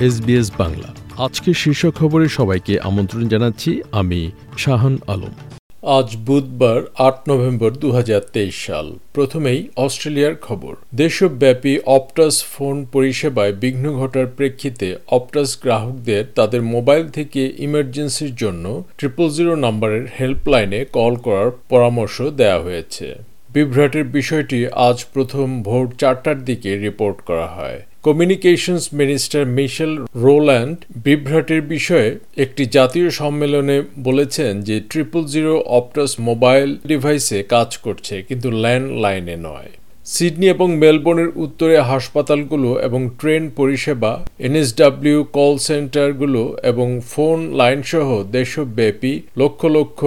SBS Bangla. আজকের শীর্ষ খবরে সবাইকে আমন্ত্রণ জানাচ্ছি আমি শাহান আলম। আজ বুধবার আট নভেম্বর দু হাজার তেইশ সাল। প্রথমেই অস্ট্রেলিয়ার খবর। দেশব্যাপী অপটাস ফোন পরিষেবায় বিঘ্ন ঘটার প্রেক্ষিতে অপটাস গ্রাহকদের তাদের মোবাইল থেকে ইমার্জেন্সির জন্য ট্রিপল জিরো নম্বরের হেল্পলাইনে কল করার পরামর্শ দেওয়া হয়েছে। বিভ্রাটের বিষয়টি আজ প্রথম ভোর চারটার দিকে রিপোর্ট করা হয়। কমিউনিকেশনস মিনিস্টার মিশেল রোল্যান্ড বিভ্রাটের বিষয়ে একটি জাতীয় সম্মেলনে বলেছেন যে ট্রিপল জিরো অপটাস মোবাইল ডিভাইসে কাজ করছে, কিন্তু ল্যান্ডলাইনে নয়। সিডনি এবং মেলবোর্নের উত্তরে হাসপাতালগুলো এবং ট্রেন পরিষেবা এনএসডাব্লিউ কল সেন্টারগুলো এবং ফোন লাইনসহ দেশব্যাপী লক্ষ লক্ষ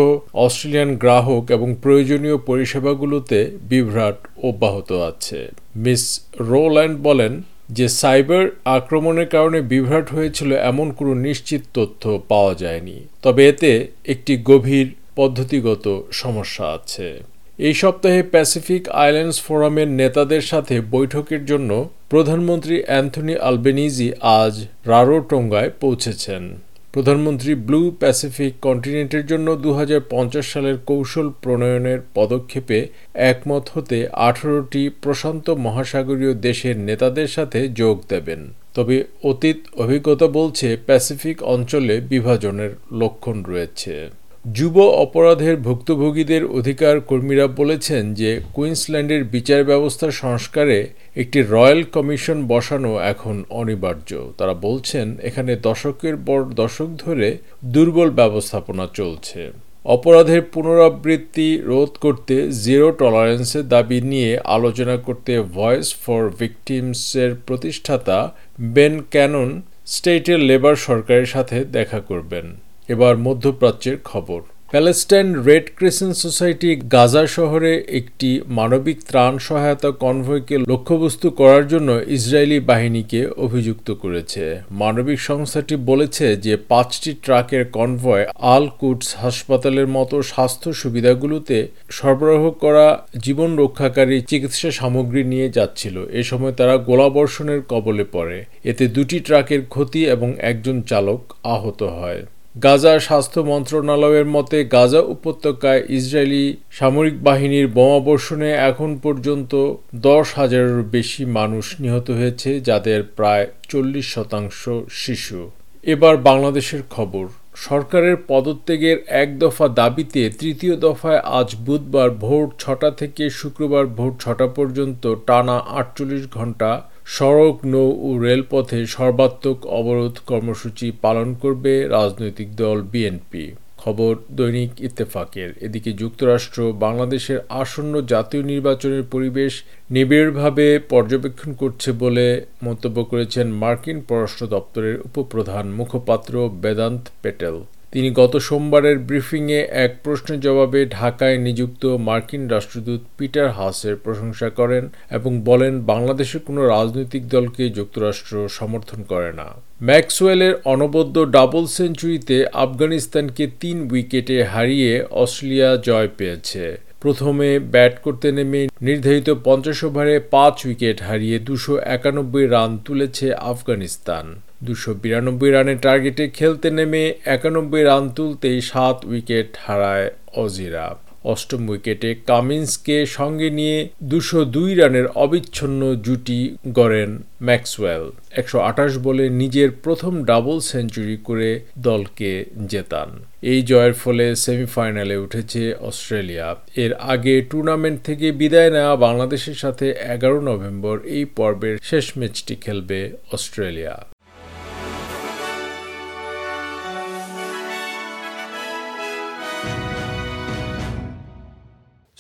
অস্ট্রেলিয়ান গ্রাহক এবং প্রয়োজনীয় পরিষেবাগুলোতে বিভ্রাট অব্যাহত আছে। মিস রোল্যান্ড বলেন যে সাইবার আক্রমণের কারণে বিভ্রাট হয়েছিল এমন কোনো নিশ্চিত তথ্য পাওয়া যায়নি। তবে এতে একটি গভীর পদ্ধতিগত সমস্যা আছে। এই সপ্তাহে প্যাসিফিক আইল্যান্ডস ফোরামের নেতাদের সাথে বৈঠকের জন্য প্রধানমন্ত্রী অ্যান্থনি আলবেনিজি আজ রারোটোঙ্গায় পৌঁছেছেন। প্রধানমন্ত্রী ব্লু প্যাসিফিক কন্টিনেন্টের জন্য দু হাজার পঞ্চাশ সালের কৌশল প্রণয়নের পদক্ষেপে একমত হতে আঠারোটি প্রশান্ত মহাসাগরীয় দেশের নেতাদের সাথে যোগ দেবেন। তবে অতীত অভিজ্ঞতা বলছে প্যাসিফিক অঞ্চলে বিভাজনের লক্ষণ রয়েছে। যুব অপরাধের ভুক্তভোগীদের অধিকার কর্মীরা বলেছেন যে কুইন্সল্যান্ডের বিচার ব্যবস্থা সংস্কারে একটি রয়্যাল কমিশন বসানো এখন অনিবার্য। তারা বলছেন, এখানে দশকের পর দশক ধরে দুর্বল ব্যবস্থাপনা চলছে। অপরাধের পুনরাবৃত্তি রোধ করতে জিরো টলারেন্সের দাবি নিয়ে আলোচনা করতে ভয়েস ফর ভিকটিমসের প্রতিষ্ঠাতা বেন ক্যানন স্টেটের লেবার সরকারের সাথে দেখা করবেন। এবার মধ্যপ্রাচ্যের খবর। Palestine red crescent society Gaza শহরে একটি মানবিক ত্রাণ সহায়তা কনভয়কে লক্ষ্যবস্তু করার জন্য ইসরায়েলি বাহিনীকে অভিযুক্ত করেছে। মানবিক সংস্থাটি বলেছে যে পাঁচটি ট্রাকের কনভয় আল কুটস হাসপাতালের মতো স্বাস্থ্য সুবিধাগুলোতে সরবরাহ করা জীবন রক্ষাকারী চিকিৎসা সামগ্রী নিয়ে যাচ্ছিল। এ সময় তারা গোলাবর্ষণের কবলে পড়ে। এতে দুটি ট্রাকের ক্ষতি এবং একজন চালক আহত হয়। গাজা স্বাস্থ্য মন্ত্রণালয়ের মতে, গাজা উপত্যকায় ইসরায়েলি সামরিক বাহিনীর বোমাবর্ষণে এখন পর্যন্ত দশ হাজারেরও বেশি মানুষ নিহত হয়েছে, যাদের প্রায় চল্লিশ শতাংশ শিশু। এবার বাংলাদেশের খবর। সরকারের পদত্যাগের এক দফা দাবিতে তৃতীয় দফায় আজ বুধবার ভোর ছটা থেকে শুক্রবার ভোর ছটা পর্যন্ত টানা আটচল্লিশ ঘণ্টা সড়ক, নৌ ও রেলপথে সর্বাত্মক অবরোধ কর্মসূচি পালন করবে রাজনৈতিক দল বিএনপি। খবর, দৈনিক ইত্তেফাকের। এদিকে যুক্তরাষ্ট্র, বাংলাদেশের আসন্ন জাতীয় নির্বাচনের পরিবেশ নিবিড়ভাবে পর্যবেক্ষণ করছে বলে মন্তব্য করেছেন মার্কিন পররাষ্ট্র দপ্তরের উপপ্রধান মুখপাত্র বেদান্ত পেটেল। তিনি গত সোমবারের ব্রিফিংয়ে এক প্রশ্নের জবাবে ঢাকায় নিযুক্ত মার্কিন রাষ্ট্রদূত পিটার হাসের প্রশংসা করেন এবং বলেন বাংলাদেশের কোনো রাজনৈতিক দলকে যুক্তরাষ্ট্র সমর্থন করে না। ম্যাক্সওয়েলের অনবদ্য ডাবল সেঞ্চুরিতে আফগানিস্তানকে তিন উইকেটে হারিয়ে অস্ট্রেলিয়া জয় পেয়েছে। প্রথমে ব্যাট করতে নেমে নির্ধারিত পঞ্চাশ ওভারে পাঁচ উইকেট হারিয়ে দুশো একানব্বই রান তুলেছে আফগানিস্তান। দুশো বিরানব্বই রানের টার্গেটে খেলতে নেমে একানব্বই রান তুলতেই সাত উইকেট হারায় অজিরা। অষ্টম উইকেটে কামিন্সকে সঙ্গে নিয়ে দুশো দুই রানের অবিচ্ছন্ন জুটি গড়েন ম্যাক্সওয়েল। একশো আঠাশ বলে নিজের প্রথম ডাবল সেঞ্চুরি করে দলকে জেতান। এই জয়ের ফলে সেমিফাইনালে উঠেছে অস্ট্রেলিয়া। এর আগে টুর্নামেন্ট থেকে বিদায় নেওয়া বাংলাদেশের সাথে এগারো নভেম্বর এই পর্বের শেষ ম্যাচটি খেলবে অস্ট্রেলিয়া।